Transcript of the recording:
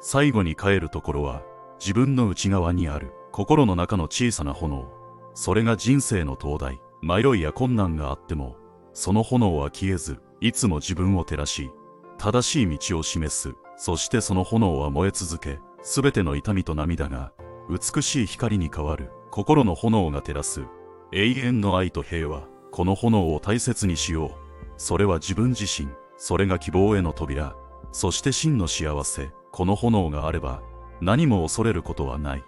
最後に帰るところは自分の内側にある心の中の小さな炎。それが人生の灯台。迷いや困難があってもその炎は消えずいつも自分を照らし正しい道を示す。そしてその炎は燃え続けすべての痛みと涙が美しい光に変わる。心の炎が照らす。永遠の愛と平和。この炎を大切にしよう。それは自分自身。それが希望への扉。そして真の幸せ。この炎があれば何も恐れることはない。